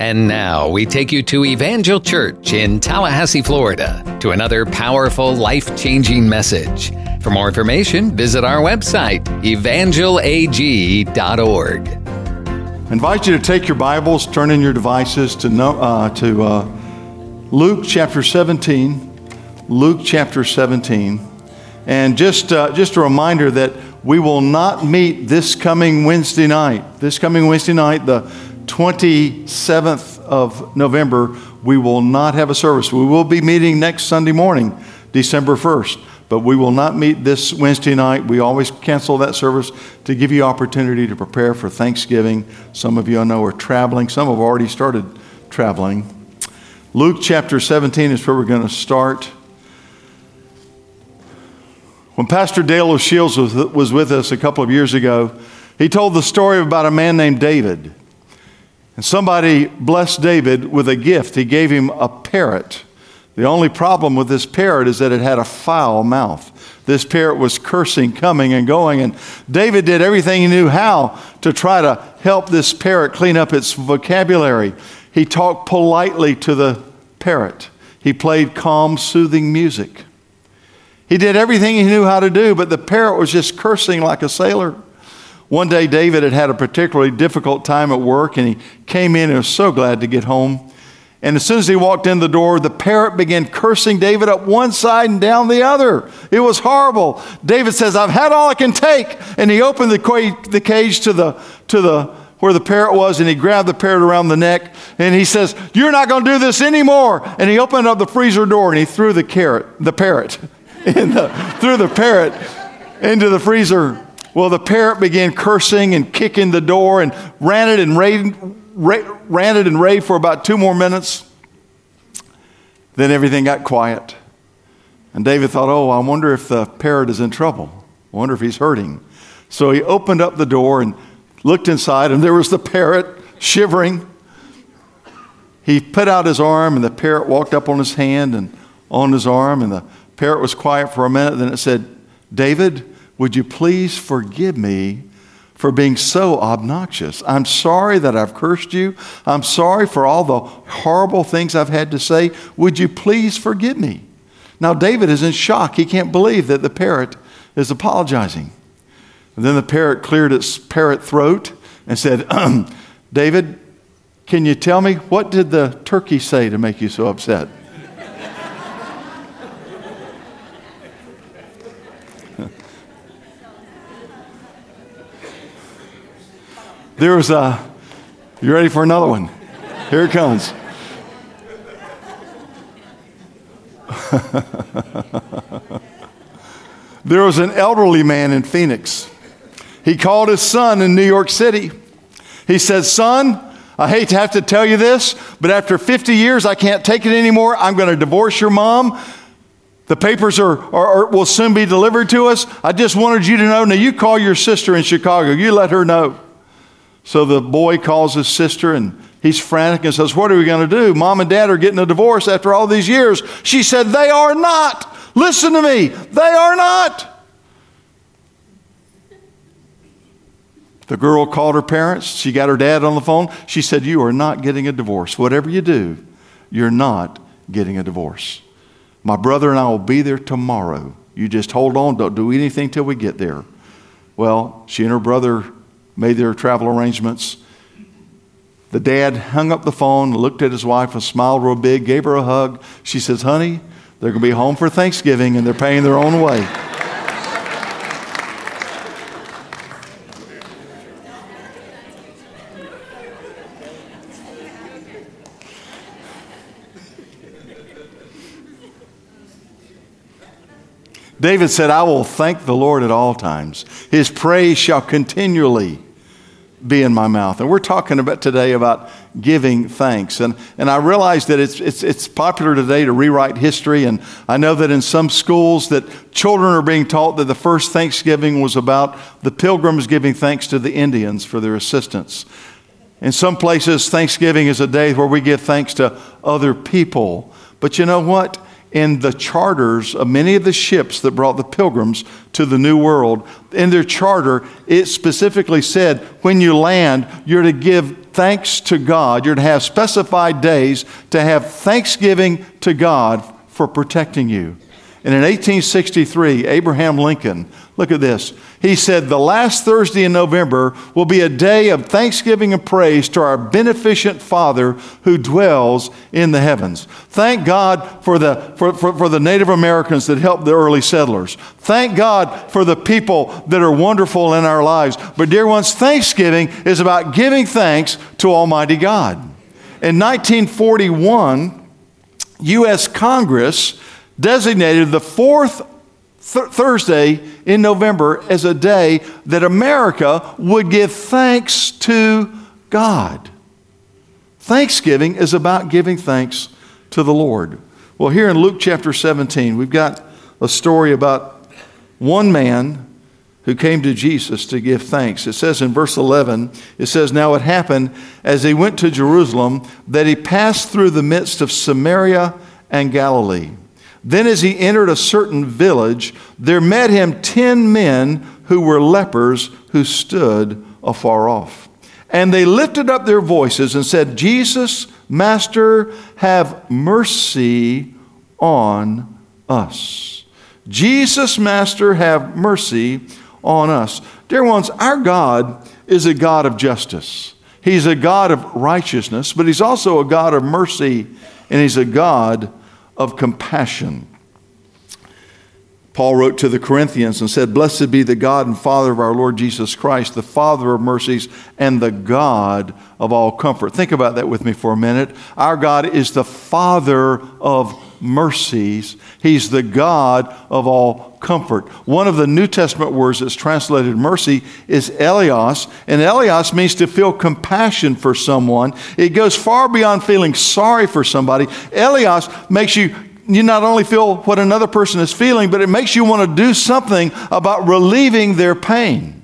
And now we take you to Evangel Church in Tallahassee, Florida, to another powerful, life changing message. For more information, visit our website, evangelag.org. I invite you to take your Bibles, turn in your devices to, uh, to uh, Luke chapter 17. Luke chapter 17. And just, uh, just a reminder that we will not meet this coming Wednesday night. This coming Wednesday night, the 27th of November, we will not have a service. We will be meeting next Sunday morning, December 1st, but we will not meet this Wednesday night. We always cancel that service to give you opportunity to prepare for Thanksgiving. Some of you I know are traveling, some have already started traveling. Luke chapter 17 is where we're going to start. When Pastor Dale O'Shields was, was with us a couple of years ago, he told the story about a man named David. And somebody blessed David with a gift. He gave him a parrot. The only problem with this parrot is that it had a foul mouth. This parrot was cursing, coming and going, and David did everything he knew how to try to help this parrot clean up its vocabulary. He talked politely to the parrot, he played calm, soothing music. He did everything he knew how to do, but the parrot was just cursing like a sailor. One day, David had had a particularly difficult time at work, and he came in and was so glad to get home. And as soon as he walked in the door, the parrot began cursing David up one side and down the other. It was horrible. David says, I've had all I can take. And he opened the, cage to the, to the, where the parrot was, and he grabbed the parrot around the neck, and he says, You're not going to do this anymore. And he opened up the freezer door and he threw the carrot, the parrot, in the, threw the parrot into the freezer. Well, the parrot began cursing and kicking the door and ranted and raved, ranted and raved for about two more minutes. Then everything got quiet. And David thought, oh, I wonder if the parrot is in trouble. I wonder if he's hurting. So he opened up the door and looked inside, and there was the parrot shivering. He put out his arm, and the parrot walked up on his hand and on his arm, and the parrot was quiet for a minute. Then it said, David, would you please forgive me for being so obnoxious? I'm sorry that I've cursed you. I'm sorry for all the horrible things I've had to say. Would you please forgive me? Now, David is in shock. He can't believe that the parrot is apologizing. And then the parrot cleared its parrot throat and said, David, can you tell me what did the turkey say to make you so upset? There was a, uh, you ready for another one? Here it comes. there was an elderly man in Phoenix. He called his son in New York City. He said, Son, I hate to have to tell you this, but after 50 years, I can't take it anymore. I'm going to divorce your mom. The papers are, are, are, will soon be delivered to us. I just wanted you to know. Now, you call your sister in Chicago, you let her know. So the boy calls his sister and he's frantic and says, What are we going to do? Mom and dad are getting a divorce after all these years. She said, They are not. Listen to me. They are not. The girl called her parents. She got her dad on the phone. She said, You are not getting a divorce. Whatever you do, you're not getting a divorce. My brother and I will be there tomorrow. You just hold on. Don't do anything till we get there. Well, she and her brother made their travel arrangements. The dad hung up the phone, looked at his wife, and smiled real big, gave her a hug. She says, Honey, they're going to be home for Thanksgiving and they're paying their own way. David said, I will thank the Lord at all times. His praise shall continually be in my mouth. And we're talking about today about giving thanks. And, and I realize that it's, it's, it's popular today to rewrite history. And I know that in some schools that children are being taught that the first Thanksgiving was about the pilgrims giving thanks to the Indians for their assistance. In some places, Thanksgiving is a day where we give thanks to other people. But you know what? In the charters of many of the ships that brought the pilgrims to the New World, in their charter, it specifically said when you land, you're to give thanks to God. You're to have specified days to have thanksgiving to God for protecting you. And in 1863, Abraham Lincoln, look at this. He said, The last Thursday in November will be a day of thanksgiving and praise to our beneficent Father who dwells in the heavens. Thank God for the, for, for, for, the Native Americans that helped the early settlers. Thank God for the people that are wonderful in our lives. But, dear ones, Thanksgiving is about giving thanks to Almighty God. In 1941, U.S. Congress designated the fourth th- Thursday in November as a day that America would give thanks to God. Thanksgiving is about giving thanks to the Lord. Well, here in Luke chapter 17, we've got a story about one man who came to Jesus to give thanks. It says in verse 11, it says, Now it happened as he went to Jerusalem that he passed through the midst of Samaria and Galilee. Then, as he entered a certain village, there met him ten men who were lepers who stood afar off. And they lifted up their voices and said, Jesus, Master, have mercy on us. Jesus, Master, have mercy on us. Dear ones, our God is a God of justice. He's a God of righteousness, but He's also a God of mercy, and He's a God of compassion. Paul wrote to the Corinthians and said, Blessed be the God and Father of our Lord Jesus Christ, the Father of mercies and the God of all comfort. Think about that with me for a minute. Our God is the Father of mercies, He's the God of all comfort. One of the New Testament words that's translated mercy is eleos, and eleos means to feel compassion for someone. It goes far beyond feeling sorry for somebody. Eleos makes you you not only feel what another person is feeling, but it makes you want to do something about relieving their pain.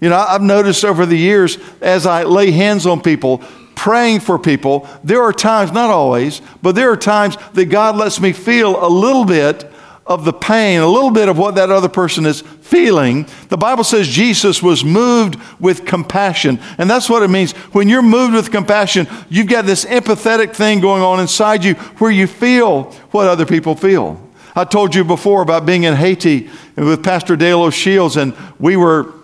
You know, I've noticed over the years as I lay hands on people, praying for people, there are times, not always, but there are times that God lets me feel a little bit of the pain, a little bit of what that other person is feeling. The Bible says Jesus was moved with compassion. And that's what it means. When you're moved with compassion, you've got this empathetic thing going on inside you where you feel what other people feel. I told you before about being in Haiti with Pastor Dale O'Shields, and we were,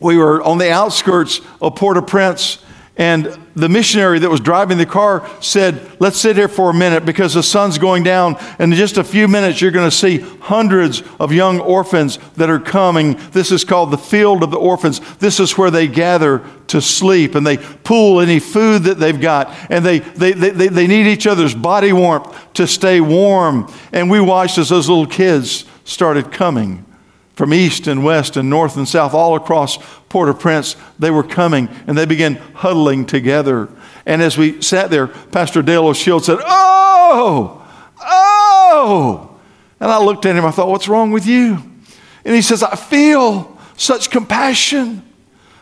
we were on the outskirts of Port au Prince and the missionary that was driving the car said, Let's sit here for a minute because the sun's going down. And in just a few minutes, you're going to see hundreds of young orphans that are coming. This is called the Field of the Orphans. This is where they gather to sleep and they pool any food that they've got. And they, they, they, they need each other's body warmth to stay warm. And we watched as those little kids started coming from east and west and north and south, all across Port au Prince, they were coming and they began huddling together. And as we sat there, Pastor Dale O'Shield said, Oh, oh. And I looked at him, I thought, What's wrong with you? And he says, I feel such compassion.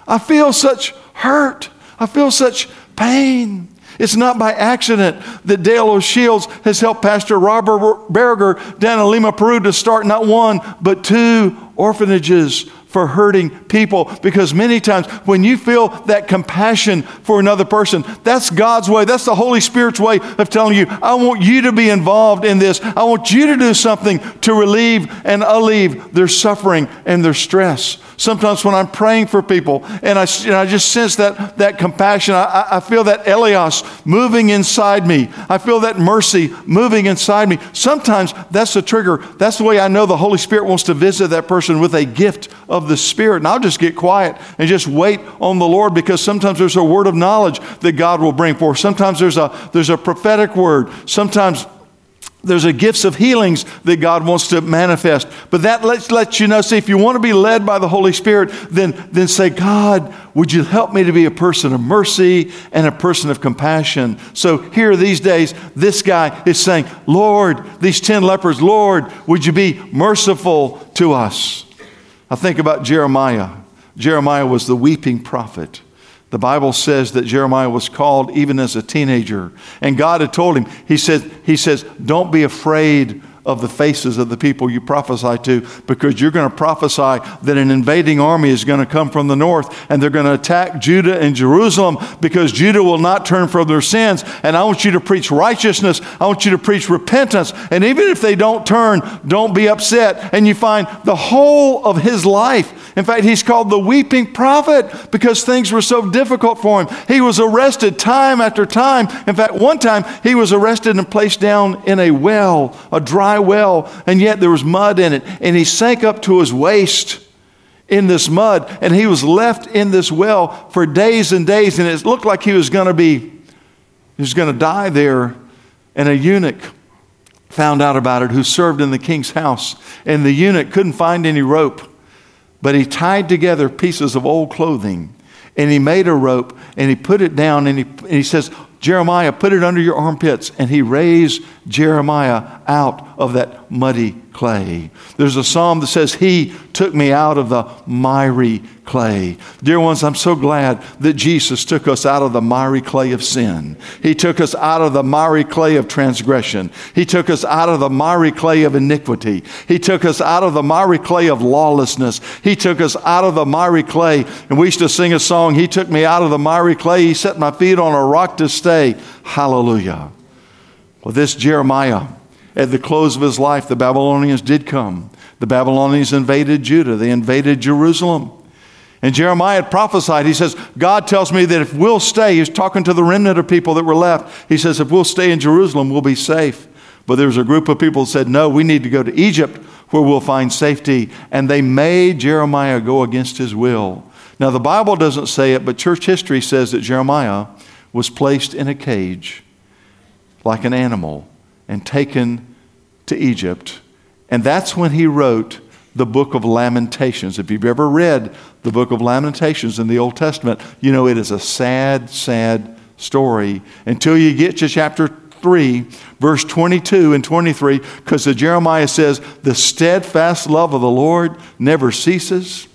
I feel such hurt. I feel such pain. It's not by accident that Dale O'Shields has helped Pastor Robert Berger down in Lima, Peru to start not one, but two orphanages for hurting people because many times when you feel that compassion for another person, that's God's way. That's the Holy Spirit's way of telling you, I want you to be involved in this. I want you to do something to relieve and alleviate their suffering and their stress. Sometimes when I'm praying for people and I, and I just sense that, that compassion, I, I feel that eleos moving inside me. I feel that mercy moving inside me. Sometimes that's the trigger. That's the way I know the Holy Spirit wants to visit that person with a gift of the Spirit. And I'll just get quiet and just wait on the Lord because sometimes there's a word of knowledge that God will bring forth. Sometimes there's a, there's a prophetic word. Sometimes there's a gifts of healings that God wants to manifest. But that lets, lets you know, see, if you want to be led by the Holy Spirit, then, then say, God, would you help me to be a person of mercy and a person of compassion? So here these days, this guy is saying, Lord, these 10 lepers, Lord, would you be merciful to us? I think about Jeremiah. Jeremiah was the weeping prophet. The Bible says that Jeremiah was called even as a teenager. And God had told him, He said, he says, Don't be afraid of the faces of the people you prophesy to because you're going to prophesy that an invading army is going to come from the north and they're going to attack Judah and Jerusalem because Judah will not turn from their sins. And I want you to preach righteousness. I want you to preach repentance. And even if they don't turn, don't be upset. And you find the whole of his life. In fact, he's called the weeping prophet because things were so difficult for him. He was arrested time after time. In fact, one time he was arrested and placed down in a well, a dry well, and yet there was mud in it. And he sank up to his waist in this mud, and he was left in this well for days and days, and it looked like he was going to be, he was going to die there. And a eunuch found out about it who served in the king's house, and the eunuch couldn't find any rope, but he tied together pieces of old clothing, and he made a rope, and he put it down, and he, and he says, Jeremiah, put it under your armpits. And he raised Jeremiah out of that muddy clay. There's a psalm that says, He took me out of the miry clay. Dear ones, I'm so glad that Jesus took us out of the miry clay of sin. He took us out of the miry clay of transgression. He took us out of the miry clay of iniquity. He took us out of the miry clay of lawlessness. He took us out of the miry clay. And we used to sing a song, He took me out of the miry clay. He set my feet on a rock to stay. Hallelujah. Well, this Jeremiah, at the close of his life, the Babylonians did come. The Babylonians invaded Judah, they invaded Jerusalem. And Jeremiah prophesied. He says, God tells me that if we'll stay, he's talking to the remnant of people that were left. He says, if we'll stay in Jerusalem, we'll be safe. But there was a group of people that said, no, we need to go to Egypt where we'll find safety. And they made Jeremiah go against his will. Now, the Bible doesn't say it, but church history says that Jeremiah was placed in a cage like an animal and taken to Egypt. And that's when he wrote the book of Lamentations. If you've ever read the book of Lamentations in the Old Testament, you know it is a sad, sad story until you get to chapter 3, verse 22 and 23, because the Jeremiah says, The steadfast love of the Lord never ceases.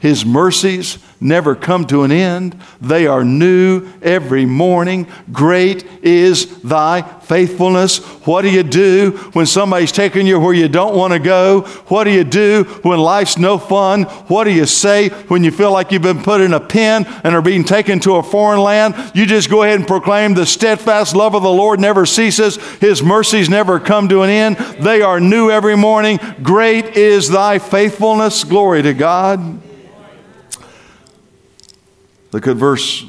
His mercies never come to an end. They are new every morning. Great is thy faithfulness. What do you do when somebody's taking you where you don't want to go? What do you do when life's no fun? What do you say when you feel like you've been put in a pen and are being taken to a foreign land? You just go ahead and proclaim the steadfast love of the Lord never ceases. His mercies never come to an end. They are new every morning. Great is thy faithfulness. Glory to God. Look at verse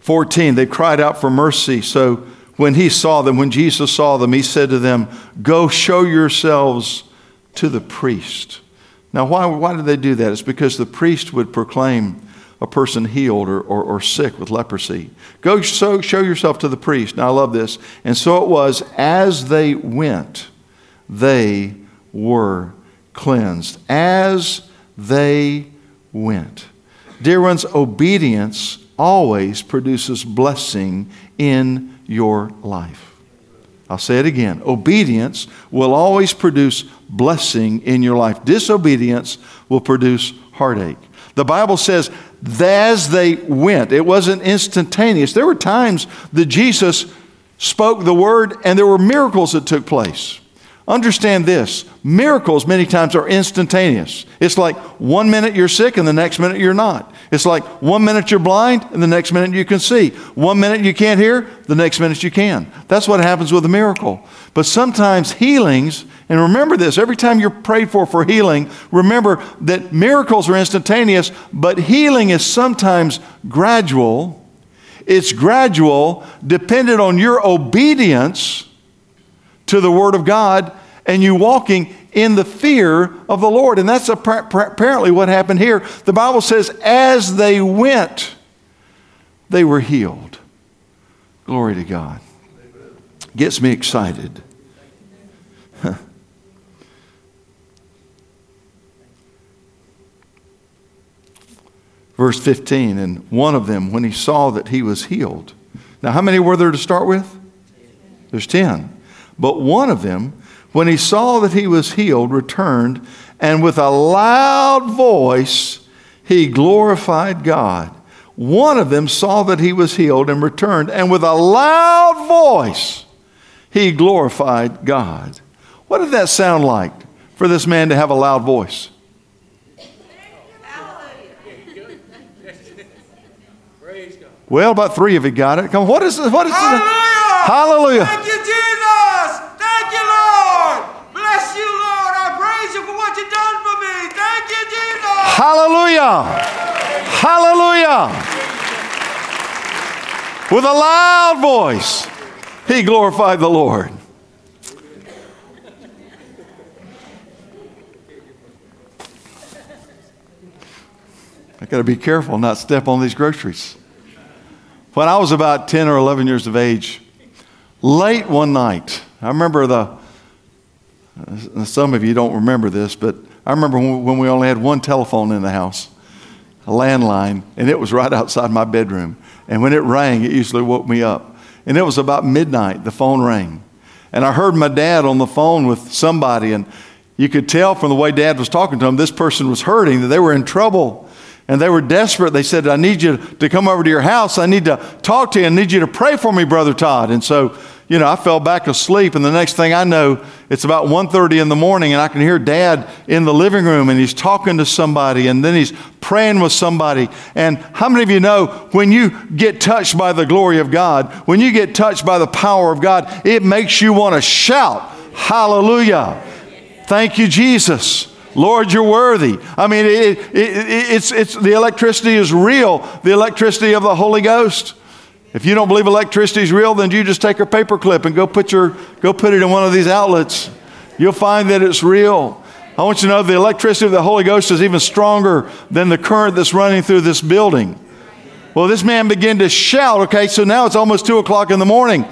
14. They cried out for mercy. So when he saw them, when Jesus saw them, he said to them, Go show yourselves to the priest. Now, why, why did they do that? It's because the priest would proclaim a person healed or, or, or sick with leprosy. Go so, show yourself to the priest. Now, I love this. And so it was, as they went, they were cleansed. As they went. Dear ones, obedience always produces blessing in your life. I'll say it again. Obedience will always produce blessing in your life. Disobedience will produce heartache. The Bible says, as they went, it wasn't instantaneous. There were times that Jesus spoke the word and there were miracles that took place. Understand this miracles many times are instantaneous. It's like one minute you're sick and the next minute you're not. It's like one minute you're blind and the next minute you can see. One minute you can't hear, the next minute you can. That's what happens with a miracle. But sometimes healings, and remember this every time you're prayed for for healing, remember that miracles are instantaneous, but healing is sometimes gradual. It's gradual, dependent on your obedience to the Word of God and you walking in the fear of the Lord. And that's apparently what happened here. The Bible says, as they went, they were healed. Glory to God. Gets me excited. Verse 15, and one of them, when he saw that he was healed. Now, how many were there to start with? There's 10. But one of them, when he saw that he was healed, returned, and with a loud voice he glorified God. One of them saw that he was healed and returned, and with a loud voice he glorified God. What did that sound like for this man to have a loud voice? Well, about three of you got it. Come on, what is this? What is Hallelujah! this? Hallelujah. Thank you, Jesus! Thank you, Lord! Bless you, Lord! I praise you for what you've done for me! Thank you, Jesus! Hallelujah. Hallelujah. With a loud voice, he glorified the Lord. I got to be careful not step on these groceries. When I was about 10 or 11 years of age, late one night, I remember the, some of you don't remember this, but I remember when we only had one telephone in the house, a landline, and it was right outside my bedroom. And when it rang, it usually woke me up. And it was about midnight, the phone rang. And I heard my dad on the phone with somebody, and you could tell from the way dad was talking to him, this person was hurting, that they were in trouble and they were desperate. They said, I need you to come over to your house. I need to talk to you. I need you to pray for me, Brother Todd. And so, you know, I fell back asleep. And the next thing I know, it's about 1.30 in the morning and I can hear dad in the living room and he's talking to somebody and then he's praying with somebody. And how many of you know when you get touched by the glory of God, when you get touched by the power of God, it makes you want to shout, Hallelujah. Thank you, Jesus. Lord, you're worthy. I mean, it, it, it, it's, it's, the electricity is real, the electricity of the Holy Ghost. If you don't believe electricity is real, then you just take a paper clip and go put, your, go put it in one of these outlets. You'll find that it's real. I want you to know the electricity of the Holy Ghost is even stronger than the current that's running through this building. Well, this man began to shout, okay, so now it's almost 2 o'clock in the morning.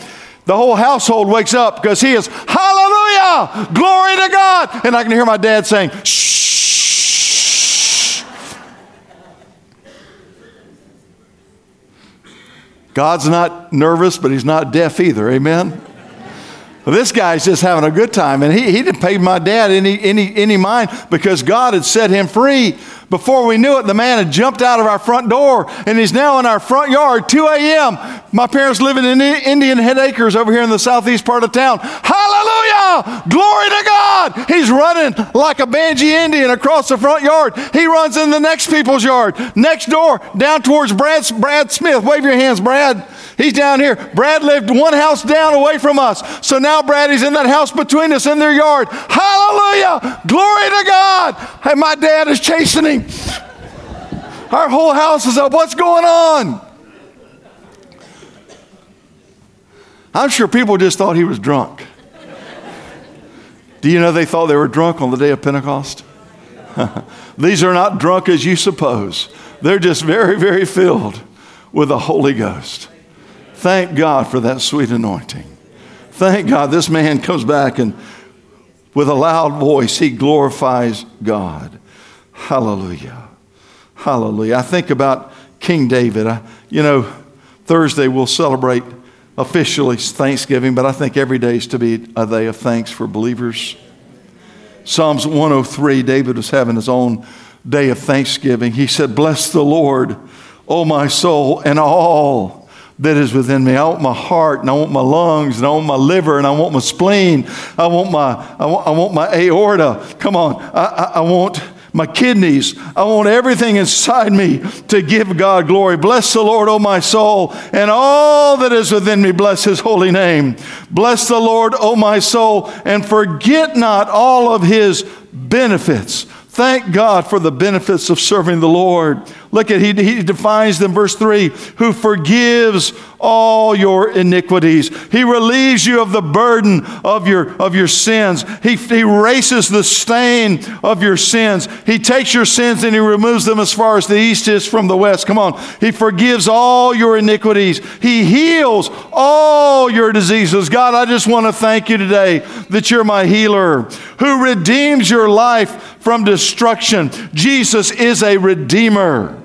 The whole household wakes up because he is, Hallelujah! Glory to God! And I can hear my dad saying, Shh. God's not nervous, but he's not deaf either. Amen? Well, this guy's just having a good time, and he, he didn't pay my dad any, any, any mind because God had set him free. Before we knew it, the man had jumped out of our front door, and he's now in our front yard, 2 a.m. My parents live in Indian Head Acres over here in the southeast part of town. Hallelujah! Glory to God! He's running like a Banji Indian across the front yard. He runs in the next people's yard, next door, down towards Brad, Brad Smith. Wave your hands, Brad. He's down here. Brad lived one house down away from us. So now Brad, he's in that house between us in their yard. Hallelujah! Glory to God! Hey, my dad is him. Our whole house is up. What's going on? I'm sure people just thought he was drunk. Do you know they thought they were drunk on the day of Pentecost? These are not drunk as you suppose. They're just very, very filled with the Holy Ghost. Thank God for that sweet anointing. Thank God this man comes back and with a loud voice he glorifies God. Hallelujah. Hallelujah. I think about King David. I, you know, Thursday we'll celebrate officially Thanksgiving, but I think every day is to be a day of thanks for believers. Psalms 103, David was having his own day of thanksgiving. He said, Bless the Lord, O my soul, and all that is within me. I want my heart, and I want my lungs, and I want my liver, and I want my spleen. I want my, I want, I want my aorta. Come on. I, I, I want my kidneys. I want everything inside me to give God glory. Bless the Lord, O my soul, and all that is within me. Bless his holy name. Bless the Lord, O my soul, and forget not all of his benefits. Thank God for the benefits of serving the Lord. Look at he, he defines them, verse 3 who forgives all your iniquities. He relieves you of the burden of your, of your sins. He, he erases the stain of your sins. He takes your sins and he removes them as far as the east is from the west. Come on. He forgives all your iniquities. He heals all your diseases. God, I just want to thank you today that you're my healer who redeems your life from destruction. Jesus is a redeemer.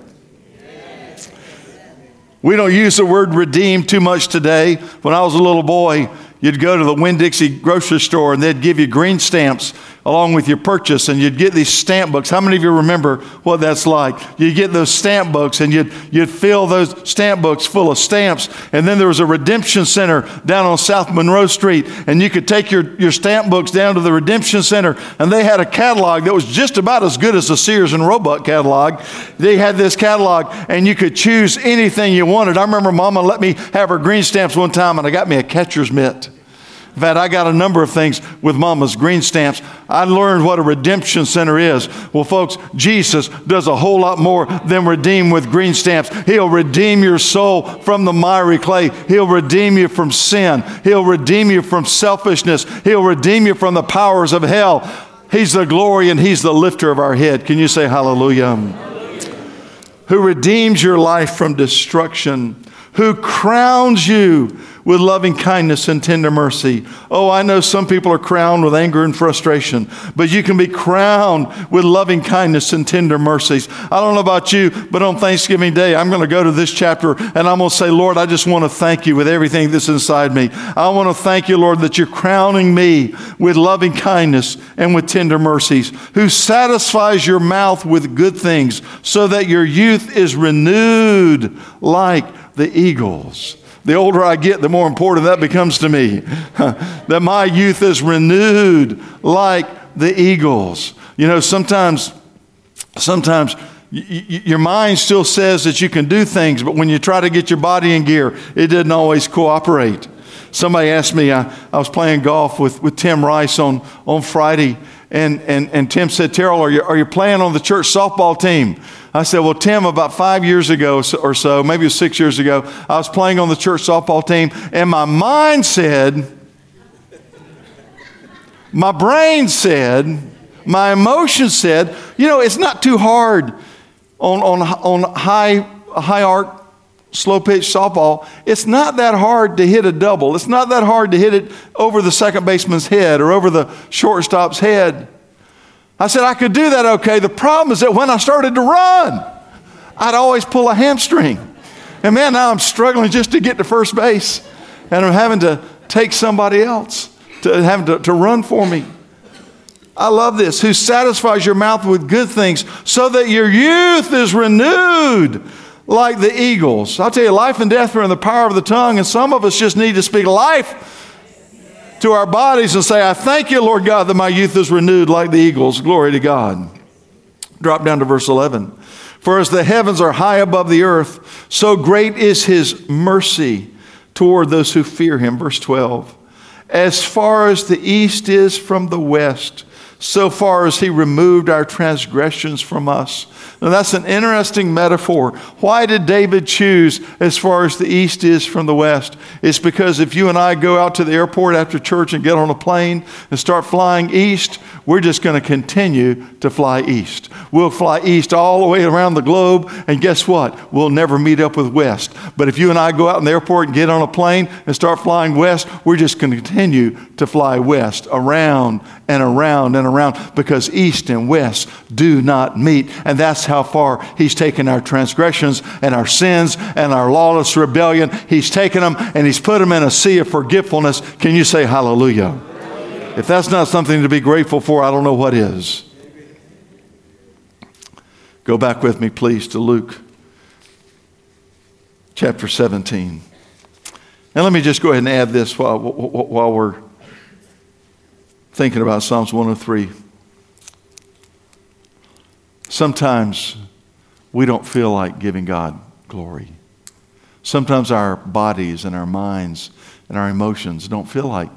We don't use the word redeem too much today. When I was a little boy, you'd go to the Winn Dixie grocery store and they'd give you green stamps along with your purchase, and you'd get these stamp books. How many of you remember what that's like? You get those stamp books, and you'd, you'd fill those stamp books full of stamps. And then there was a redemption center down on South Monroe Street, and you could take your, your stamp books down to the redemption center, and they had a catalog that was just about as good as the Sears and Roebuck catalog. They had this catalog, and you could choose anything you wanted. I remember Mama let me have her green stamps one time, and I got me a catcher's mitt. In fact, I got a number of things with Mama's green stamps. I learned what a redemption center is. Well, folks, Jesus does a whole lot more than redeem with green stamps. He'll redeem your soul from the miry clay. He'll redeem you from sin. He'll redeem you from selfishness. He'll redeem you from the powers of hell. He's the glory and He's the lifter of our head. Can you say hallelujah? hallelujah. Who redeems your life from destruction, who crowns you with loving kindness and tender mercy. Oh, I know some people are crowned with anger and frustration, but you can be crowned with loving kindness and tender mercies. I don't know about you, but on Thanksgiving Day, I'm going to go to this chapter and I'm going to say, Lord, I just want to thank you with everything that's inside me. I want to thank you, Lord, that you're crowning me with loving kindness and with tender mercies, who satisfies your mouth with good things so that your youth is renewed like the eagles. The older I get, the more important that becomes to me. that my youth is renewed like the eagles. You know, sometimes, sometimes your mind still says that you can do things, but when you try to get your body in gear, it doesn't always cooperate. Somebody asked me, I, I was playing golf with, with Tim Rice on, on Friday, and, and, and Tim said, Terrell, are you, are you playing on the church softball team? I said, Well, Tim, about five years ago or so, maybe six years ago, I was playing on the church softball team, and my mind said, my brain said, my emotions said, you know, it's not too hard on, on, on high, high arc slow pitch softball, it's not that hard to hit a double. It's not that hard to hit it over the second baseman's head or over the shortstop's head. I said, I could do that okay. The problem is that when I started to run, I'd always pull a hamstring. And man, now I'm struggling just to get to first base. And I'm having to take somebody else to having to, to run for me. I love this. Who satisfies your mouth with good things so that your youth is renewed like the eagles. I'll tell you, life and death are in the power of the tongue, and some of us just need to speak life to our bodies and say, I thank you, Lord God, that my youth is renewed like the eagles. Glory to God. Drop down to verse 11. For as the heavens are high above the earth, so great is his mercy toward those who fear him. Verse 12. As far as the east is from the west, so far as he removed our transgressions from us. Now, that's an interesting metaphor. Why did David choose as far as the east is from the west? It's because if you and I go out to the airport after church and get on a plane and start flying east, we're just going to continue to fly east. We'll fly east all the way around the globe, and guess what? We'll never meet up with west. But if you and I go out in the airport and get on a plane and start flying west, we're just going to continue to fly west, around and around and around, because east and west do not meet. And that's how far He's taken our transgressions and our sins and our lawless rebellion. He's taken them and He's put them in a sea of forgetfulness. Can you say hallelujah? If that's not something to be grateful for, I don't know what is. Go back with me, please, to Luke chapter 17. And let me just go ahead and add this while, while we're thinking about Psalms 103. Sometimes we don't feel like giving God glory. Sometimes our bodies and our minds and our emotions don't feel like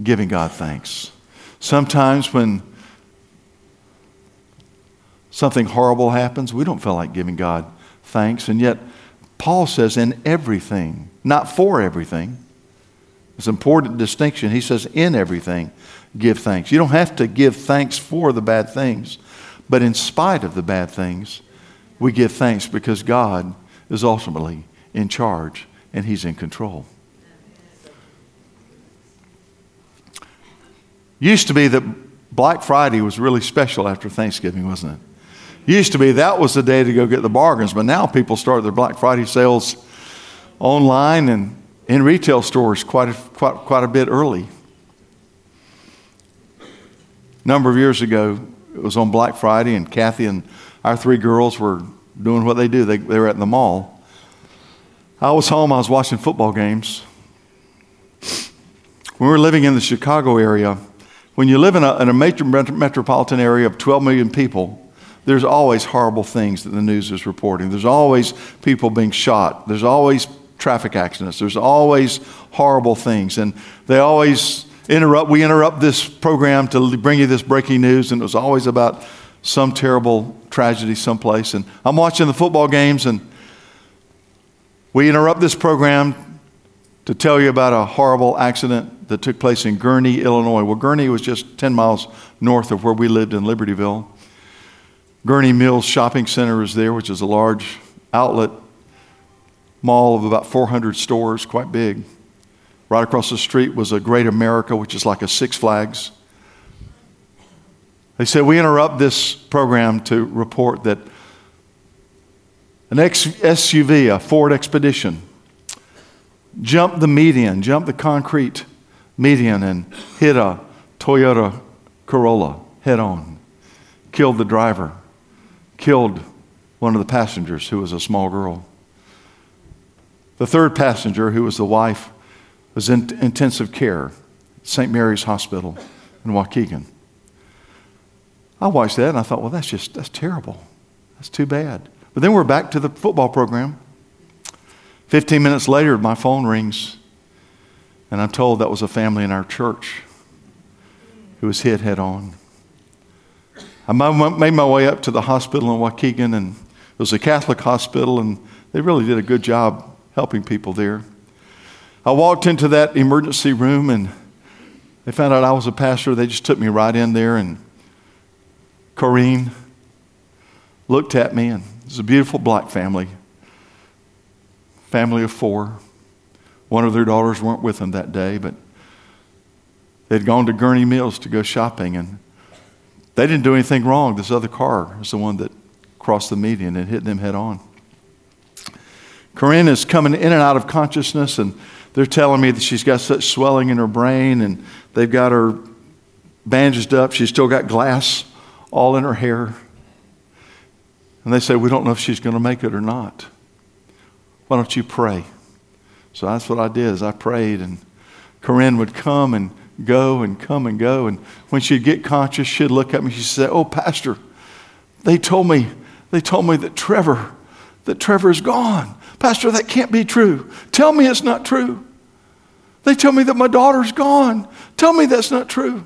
giving God thanks. Sometimes when something horrible happens, we don't feel like giving God thanks. And yet, Paul says, in everything, not for everything. It's an important distinction. He says, in everything, give thanks. You don't have to give thanks for the bad things, but in spite of the bad things, we give thanks because God is ultimately in charge and He's in control. Used to be that Black Friday was really special after Thanksgiving, wasn't it? Used to be that was the day to go get the bargains, but now people start their Black Friday sales online and in retail stores quite a, quite, quite a bit early. Number of years ago, it was on Black Friday, and Kathy and our three girls were doing what they do. They, they were at the mall. I was home, I was watching football games. When we were living in the Chicago area, when you live in a, in a major metropolitan area of 12 million people, there's always horrible things that the news is reporting. There's always people being shot. There's always traffic accidents. There's always horrible things. And they always interrupt, we interrupt this program to bring you this breaking news, and it was always about some terrible tragedy someplace. And I'm watching the football games, and we interrupt this program to tell you about a horrible accident that took place in Gurnee, Illinois. Well, Gurnee was just 10 miles north of where we lived in Libertyville. Gurnee Mills Shopping Center is there, which is a large outlet mall of about 400 stores, quite big. Right across the street was a Great America, which is like a Six Flags. They said, We interrupt this program to report that an SUV, a Ford Expedition, jumped the median, jumped the concrete median, and hit a Toyota Corolla head on. Killed the driver, killed one of the passengers who was a small girl. The third passenger, who was the wife, was in intensive care St. Mary's Hospital in Waukegan. I watched that and I thought, well, that's just, that's terrible. That's too bad. But then we're back to the football program. 15 minutes later, my phone rings, and I'm told that was a family in our church who was hit head on. I made my way up to the hospital in Waukegan, and it was a Catholic hospital, and they really did a good job helping people there. I walked into that emergency room, and they found out I was a pastor. They just took me right in there, and Corinne looked at me, and it was a beautiful black family family of four. One of their daughters weren't with them that day, but they'd gone to Gurnee Mills to go shopping, and they didn't do anything wrong. This other car is the one that crossed the median and hit them head on. Corinne is coming in and out of consciousness, and they're telling me that she's got such swelling in her brain, and they've got her bandaged up. She's still got glass all in her hair. And they say, We don't know if she's going to make it or not. Why don't you pray? So that's what I did is I prayed and Corinne would come and go and come and go. And when she'd get conscious, she'd look at me. She'd say, Oh, Pastor, they told me, they told me that Trevor, that Trevor's gone. Pastor, that can't be true. Tell me it's not true. They tell me that my daughter's gone. Tell me that's not true.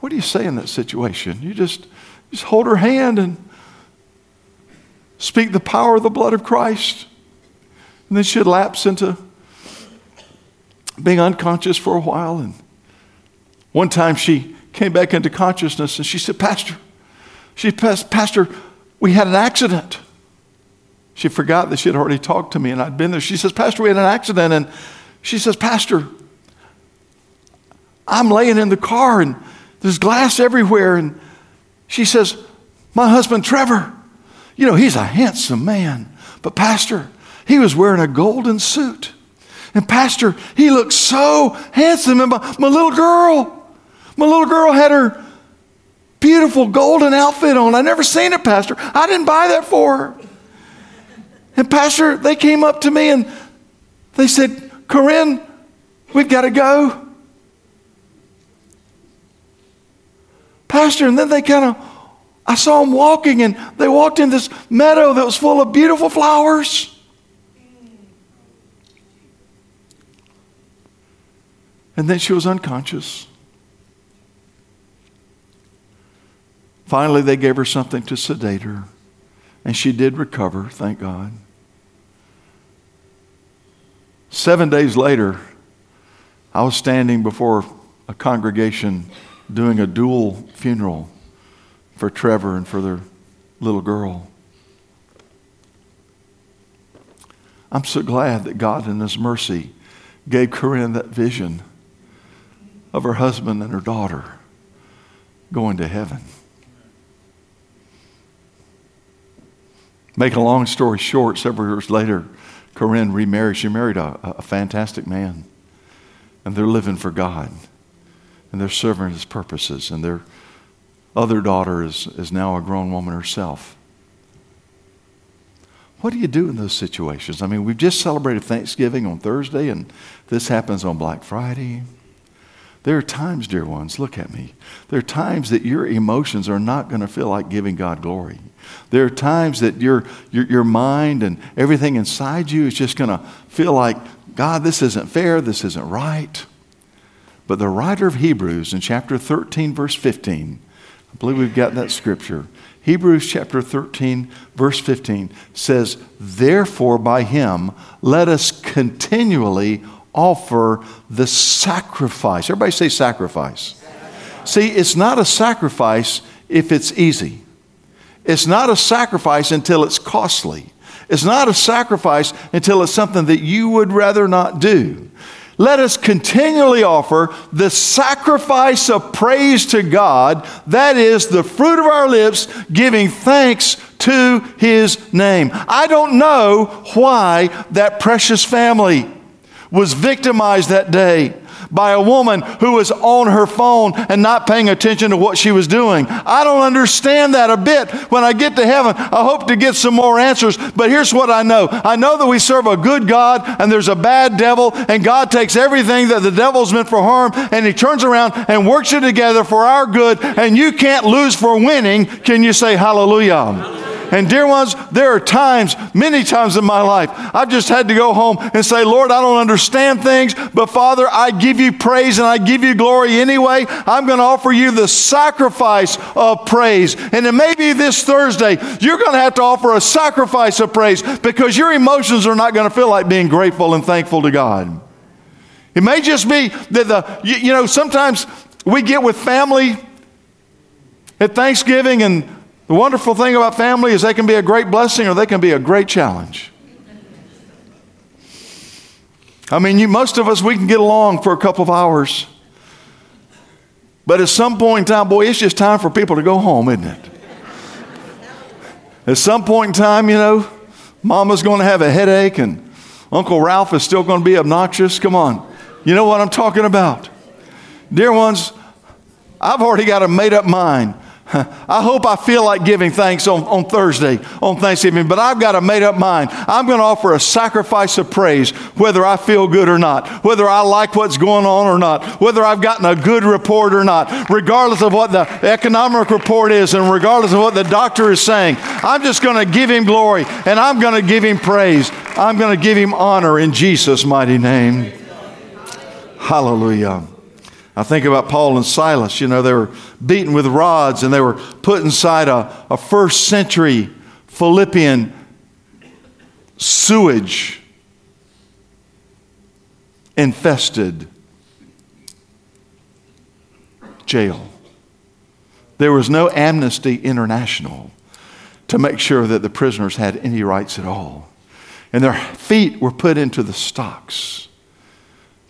What do you say in that situation? You just, just hold her hand and speak the power of the blood of Christ. And then she'd lapse into being unconscious for a while. And one time she came back into consciousness and she said, Pastor, she said, Pastor, we had an accident. She forgot that she had already talked to me and I'd been there. She says, Pastor, we had an accident. And she says, Pastor, I'm laying in the car and there's glass everywhere. And she says, My husband, Trevor, you know, he's a handsome man. But, Pastor, he was wearing a golden suit. And, Pastor, he looked so handsome. And my, my little girl, my little girl had her beautiful golden outfit on. I never seen it, Pastor. I didn't buy that for her. And, Pastor, they came up to me and they said, Corinne, we've got to go. Pastor, and then they kind of I saw them walking, and they walked in this meadow that was full of beautiful flowers. And then she was unconscious. Finally, they gave her something to sedate her, and she did recover, thank God. Seven days later, I was standing before a congregation doing a dual funeral for Trevor and for their little girl. I'm so glad that God, in His mercy, gave Corinne that vision of her husband and her daughter going to heaven. Make a long story short, several years later, Corinne remarried. She married a, a fantastic man, and they're living for God. and they're serving his purposes. And their other daughter is, is now a grown woman herself. What do you do in those situations? I mean, we've just celebrated Thanksgiving on Thursday, and this happens on Black Friday. There are times, dear ones, look at me. There are times that your emotions are not going to feel like giving God glory. There are times that your, your, your mind and everything inside you is just going to feel like, God, this isn't fair, this isn't right. But the writer of Hebrews in chapter 13, verse 15, I believe we've got that scripture. Hebrews chapter 13, verse 15 says, Therefore, by him, let us continually offer the sacrifice. Everybody say sacrifice. See, it's not a sacrifice if it's easy. It's not a sacrifice until it's costly. It's not a sacrifice until it's something that you would rather not do. Let us continually offer the sacrifice of praise to God, that is the fruit of our lips, giving thanks to His name. I don't know why that precious family was victimized that day by a woman who was on her phone and not paying attention to what she was doing. I don't understand that a bit. When I get to heaven, I hope to get some more answers. But here's what I know I know that we serve a good God and there's a bad devil, and God takes everything that the devil's meant for harm and he turns around and works it together for our good, and you can't lose for winning. Can you say hallelujah? hallelujah. And dear ones, there are times, many times in my life, I've just had to go home and say, Lord, I don't understand things, but Father, I give you praise and I give you glory anyway. I'm going to offer you the sacrifice of praise. And it may be this Thursday, you're going to have to offer a sacrifice of praise because your emotions are not going to feel like being grateful and thankful to God. It may just be that the, you, you know, sometimes we get with family at Thanksgiving and the wonderful thing about family is they can be a great blessing or they can be a great challenge. I mean, you, most of us, we can get along for a couple of hours. But at some point in time, boy, it's just time for people to go home, isn't it? at some point in time, you know, mama's going to have a headache and Uncle Ralph is still going to be obnoxious. Come on. You know what I'm talking about. Dear ones, I've already got a made up mind. I hope I feel like giving thanks on, on Thursday, on Thanksgiving, but I've got a made up mind. I'm going to offer a sacrifice of praise, whether I feel good or not, whether I like what's going on or not, whether I've gotten a good report or not, regardless of what the economic report is and regardless of what the doctor is saying. I'm just going to give him glory and I'm going to give him praise. I'm going to give him honor in Jesus' mighty name. Hallelujah. I think about Paul and Silas. You know, they were beaten with rods and they were put inside a, a first century Philippian sewage infested jail. There was no Amnesty International to make sure that the prisoners had any rights at all. And their feet were put into the stocks.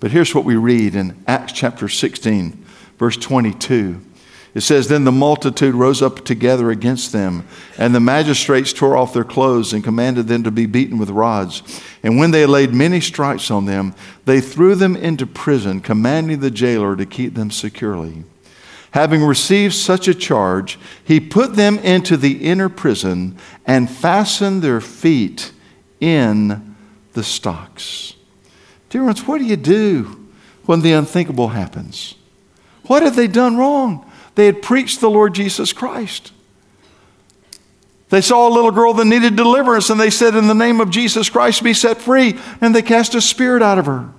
But here's what we read in Acts chapter 16, verse 22. It says, Then the multitude rose up together against them, and the magistrates tore off their clothes and commanded them to be beaten with rods. And when they laid many stripes on them, they threw them into prison, commanding the jailer to keep them securely. Having received such a charge, he put them into the inner prison and fastened their feet in the stocks. Dear ones, what do you do when the unthinkable happens? What had they done wrong? They had preached the Lord Jesus Christ. They saw a little girl that needed deliverance and they said, In the name of Jesus Christ, be set free. And they cast a spirit out of her.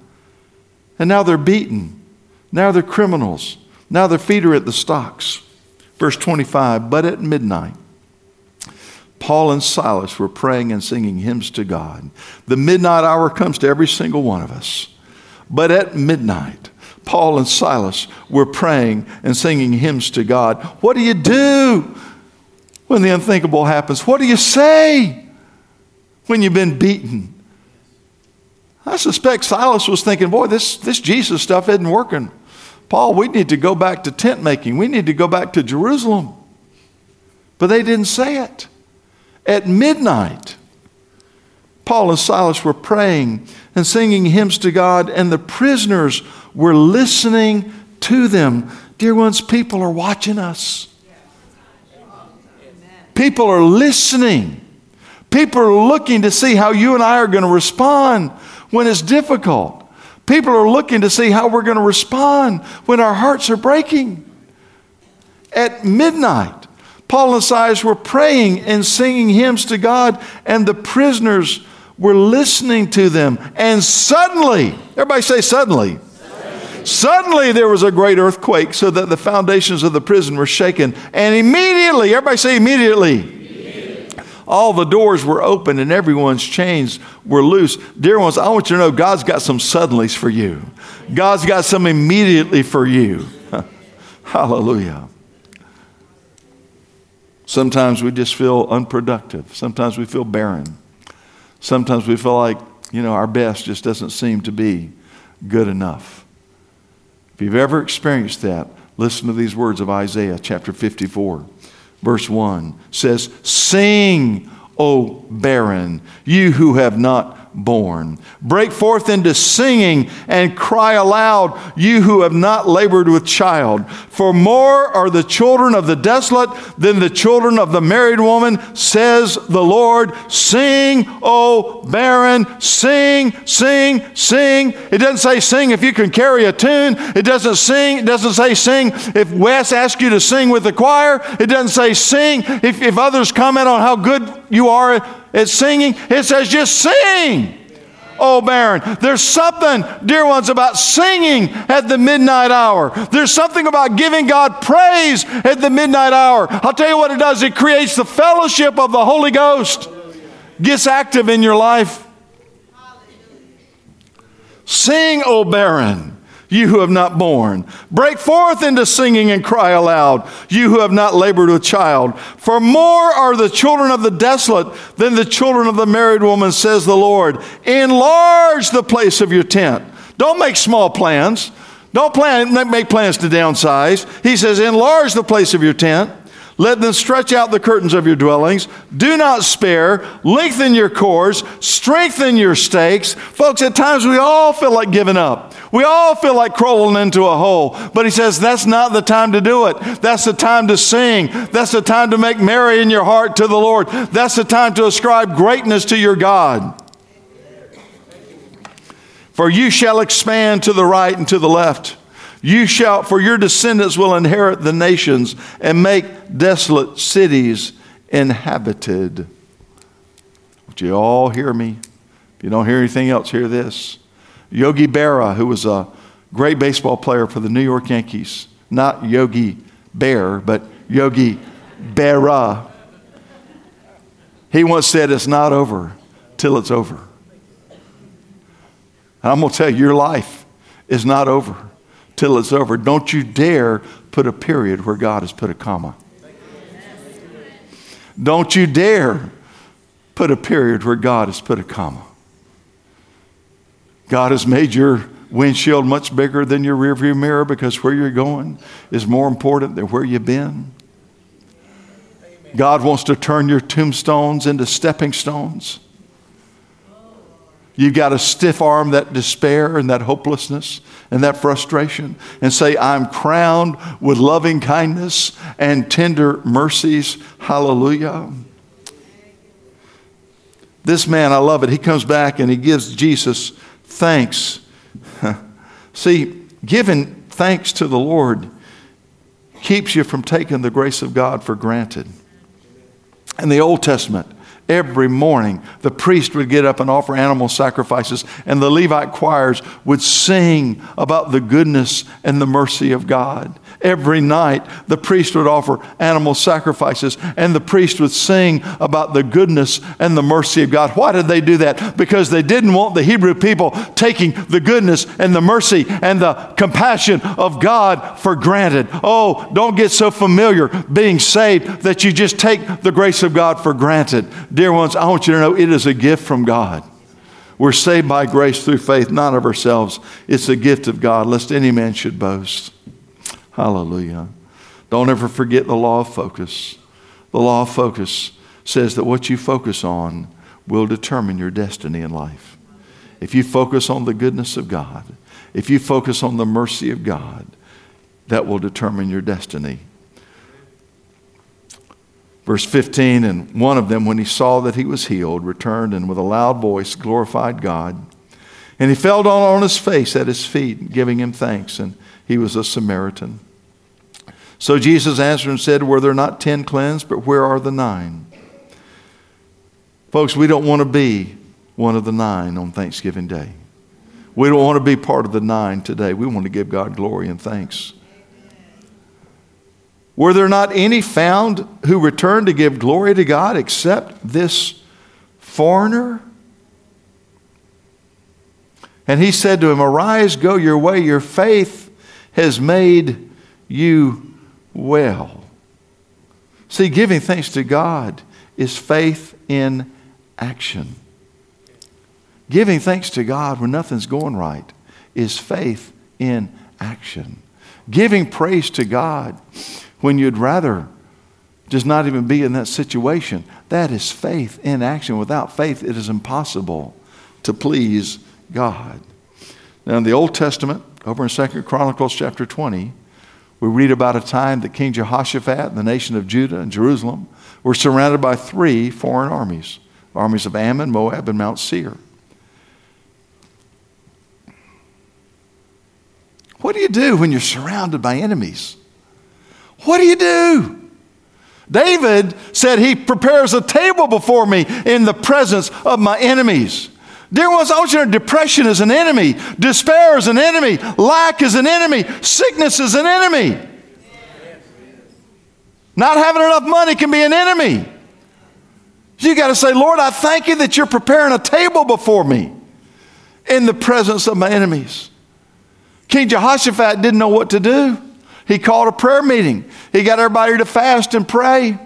And now they're beaten. Now they're criminals. Now their feet are at the stocks. Verse 25 But at midnight, Paul and Silas were praying and singing hymns to God. The midnight hour comes to every single one of us. But at midnight, Paul and Silas were praying and singing hymns to God. What do you do when the unthinkable happens? What do you say when you've been beaten? I suspect Silas was thinking, boy, this, this Jesus stuff isn't working. Paul, we need to go back to tent making. We need to go back to Jerusalem. But they didn't say it. At midnight, Paul and Silas were praying and singing hymns to God, and the prisoners were listening to them. Dear ones, people are watching us. People are listening. People are looking to see how you and I are going to respond when it's difficult. People are looking to see how we're going to respond when our hearts are breaking. At midnight, Paul and Silas were praying and singing hymns to God, and the prisoners were listening to them. And suddenly, everybody say, suddenly. Suddenly, there was a great earthquake, so that the foundations of the prison were shaken. And immediately, everybody say, immediately all the doors were open and everyone's chains were loose. Dear ones, I want you to know God's got some suddenlies for you. God's got some immediately for you. Hallelujah. Sometimes we just feel unproductive. Sometimes we feel barren. Sometimes we feel like, you know, our best just doesn't seem to be good enough. If you've ever experienced that, listen to these words of Isaiah chapter 54, verse 1 says, Sing, O barren, you who have not born. Break forth into singing and cry aloud, you who have not labored with child. For more are the children of the desolate than the children of the married woman, says the Lord. Sing, O barren, sing, sing, sing. It doesn't say sing if you can carry a tune. It doesn't sing, it doesn't say sing if Wes asks you to sing with the choir. It doesn't say sing if, if others comment on how good you are it's singing. It says just sing. Oh, barren. There's something, dear ones, about singing at the midnight hour. There's something about giving God praise at the midnight hour. I'll tell you what it does it creates the fellowship of the Holy Ghost, gets active in your life. Sing, oh, O barren you who have not borne. Break forth into singing and cry aloud, you who have not labored with child. For more are the children of the desolate than the children of the married woman, says the Lord. Enlarge the place of your tent. Don't make small plans. Don't plan, make plans to downsize. He says, enlarge the place of your tent. Let them stretch out the curtains of your dwellings. Do not spare. Lengthen your cords. Strengthen your stakes. Folks, at times we all feel like giving up. We all feel like crawling into a hole. But he says that's not the time to do it. That's the time to sing. That's the time to make merry in your heart to the Lord. That's the time to ascribe greatness to your God. For you shall expand to the right and to the left. You shall, for your descendants will inherit the nations and make desolate cities inhabited. Would you all hear me? If you don't hear anything else, hear this. Yogi Berra, who was a great baseball player for the New York Yankees, not Yogi Bear, but Yogi Berra. He once said, It's not over till it's over. And I'm going to tell you, your life is not over till it's over. Don't you dare put a period where God has put a comma. Don't you dare put a period where God has put a comma. God has made your windshield much bigger than your rearview mirror because where you're going is more important than where you've been. God wants to turn your tombstones into stepping stones. You've got to stiff arm that despair and that hopelessness and that frustration and say, I'm crowned with loving kindness and tender mercies. Hallelujah. This man, I love it. He comes back and he gives Jesus thanks. See, giving thanks to the Lord keeps you from taking the grace of God for granted. In the Old Testament, Every morning, the priest would get up and offer animal sacrifices, and the Levite choirs would sing about the goodness and the mercy of God. Every night, the priest would offer animal sacrifices, and the priest would sing about the goodness and the mercy of God. Why did they do that? Because they didn't want the Hebrew people taking the goodness and the mercy and the compassion of God for granted. Oh, don't get so familiar being saved that you just take the grace of God for granted. Dear ones, I want you to know it is a gift from God. We're saved by grace through faith, not of ourselves. It's a gift of God, lest any man should boast. Hallelujah. Don't ever forget the law of focus. The law of focus says that what you focus on will determine your destiny in life. If you focus on the goodness of God, if you focus on the mercy of God, that will determine your destiny. Verse 15, and one of them, when he saw that he was healed, returned and with a loud voice glorified God. And he fell down on his face at his feet, giving him thanks, and he was a Samaritan. So Jesus answered and said, Were there not ten cleansed, but where are the nine? Folks, we don't want to be one of the nine on Thanksgiving Day. We don't want to be part of the nine today. We want to give God glory and thanks. Were there not any found who returned to give glory to God except this foreigner? And he said to him, Arise, go your way, your faith has made you well. See, giving thanks to God is faith in action. Giving thanks to God when nothing's going right is faith in action. Giving praise to God when you'd rather just not even be in that situation. That is faith in action. Without faith, it is impossible to please God. Now, in the Old Testament, over in Second Chronicles chapter 20, we read about a time that King Jehoshaphat and the nation of Judah and Jerusalem were surrounded by three foreign armies armies of Ammon, Moab, and Mount Seir. What do you do when you're surrounded by enemies? What do you do? David said, He prepares a table before me in the presence of my enemies. Dear ones, I want you to know depression is an enemy, despair is an enemy, lack is an enemy, sickness is an enemy. Not having enough money can be an enemy. You got to say, Lord, I thank you that you're preparing a table before me in the presence of my enemies. King Jehoshaphat didn't know what to do. He called a prayer meeting. He got everybody to fast and pray.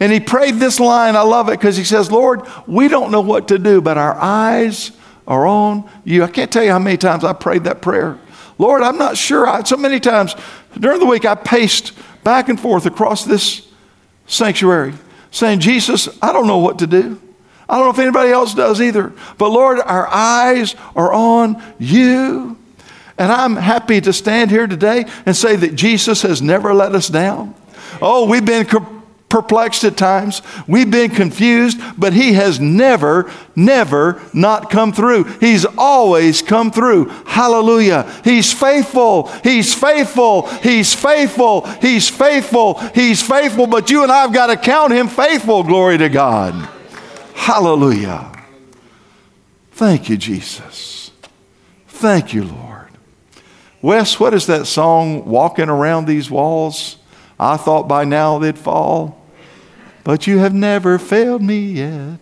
And he prayed this line. I love it because he says, Lord, we don't know what to do, but our eyes are on you. I can't tell you how many times I prayed that prayer. Lord, I'm not sure. I, so many times during the week, I paced back and forth across this sanctuary saying, Jesus, I don't know what to do. I don't know if anybody else does either. But Lord, our eyes are on you. And I'm happy to stand here today and say that Jesus has never let us down. Oh, we've been perplexed at times. We've been confused, but He has never, never not come through. He's always come through. Hallelujah. He's faithful. He's faithful. He's faithful. He's faithful. He's faithful. But you and I have got to count Him faithful. Glory to God. Hallelujah. Thank you, Jesus. Thank you, Lord. Wes, what is that song, Walking Around These Walls? I thought by now they'd fall, but you have never failed me yet.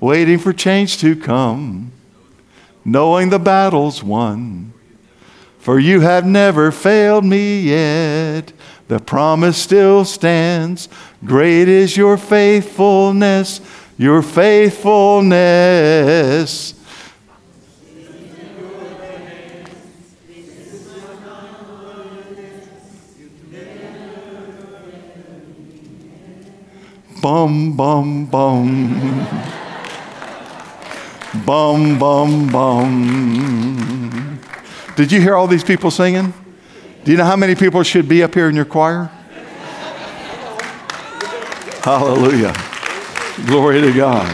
Waiting for change to come, knowing the battle's won. For you have never failed me yet. The promise still stands. Great is your faithfulness, your faithfulness. Bum, bum, bum. bum, bum, bum. Did you hear all these people singing? Do you know how many people should be up here in your choir? Hallelujah. Glory to God.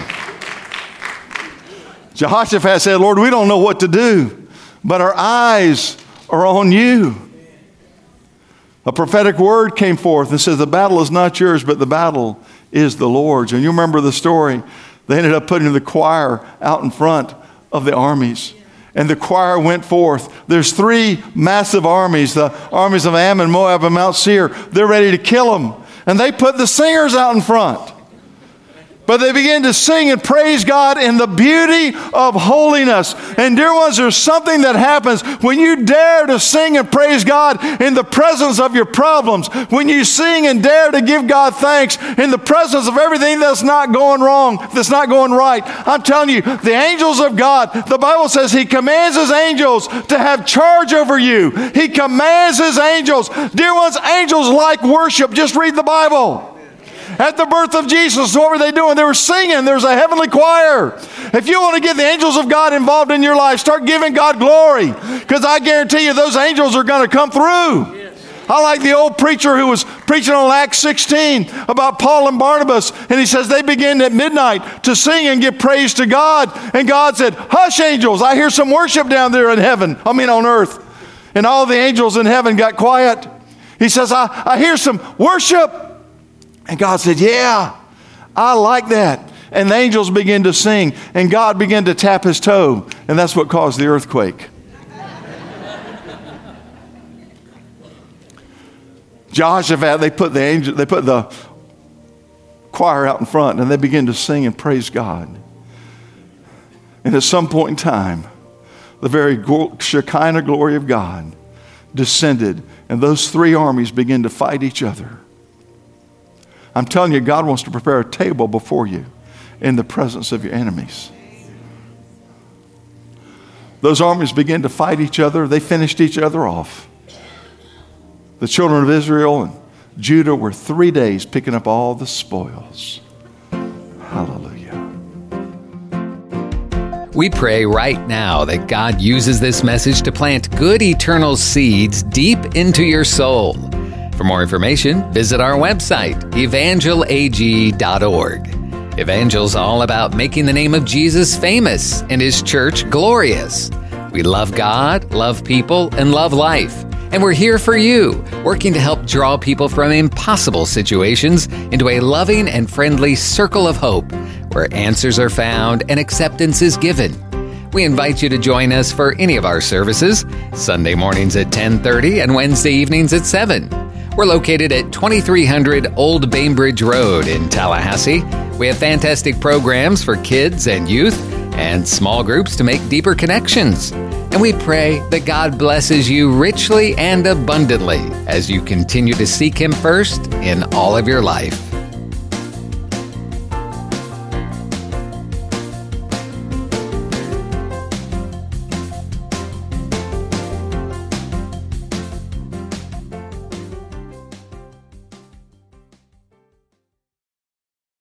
Jehoshaphat said, Lord, we don't know what to do, but our eyes are on you. A prophetic word came forth and says, The battle is not yours, but the battle is the Lord's. And you remember the story. They ended up putting the choir out in front of the armies. And the choir went forth. There's three massive armies the armies of Ammon, Moab, and Mount Seir. They're ready to kill them. And they put the singers out in front. But they begin to sing and praise God in the beauty of holiness. And, dear ones, there's something that happens when you dare to sing and praise God in the presence of your problems. When you sing and dare to give God thanks in the presence of everything that's not going wrong, that's not going right. I'm telling you, the angels of God, the Bible says He commands His angels to have charge over you. He commands His angels. Dear ones, angels like worship. Just read the Bible. At the birth of Jesus, what were they doing? They were singing. There's a heavenly choir. If you want to get the angels of God involved in your life, start giving God glory because I guarantee you those angels are going to come through. I like the old preacher who was preaching on Acts 16 about Paul and Barnabas, and he says they began at midnight to sing and give praise to God. And God said, Hush, angels, I hear some worship down there in heaven, I mean on earth. And all the angels in heaven got quiet. He says, I, I hear some worship. And God said, Yeah, I like that. And the angels began to sing, and God began to tap his toe, and that's what caused the earthquake. Jehoshaphat, they put the angel, they put the choir out in front and they begin to sing and praise God. And at some point in time, the very Shekinah glory of God descended, and those three armies began to fight each other. I'm telling you, God wants to prepare a table before you in the presence of your enemies. Those armies began to fight each other, they finished each other off. The children of Israel and Judah were three days picking up all the spoils. Hallelujah. We pray right now that God uses this message to plant good eternal seeds deep into your soul. For more information, visit our website, evangelag.org. Evangel's all about making the name of Jesus famous and his church glorious. We love God, love people, and love life. And we're here for you, working to help draw people from impossible situations into a loving and friendly circle of hope where answers are found and acceptance is given. We invite you to join us for any of our services, Sunday mornings at 10:30 and Wednesday evenings at 7. We're located at 2300 Old Bainbridge Road in Tallahassee. We have fantastic programs for kids and youth and small groups to make deeper connections. And we pray that God blesses you richly and abundantly as you continue to seek Him first in all of your life.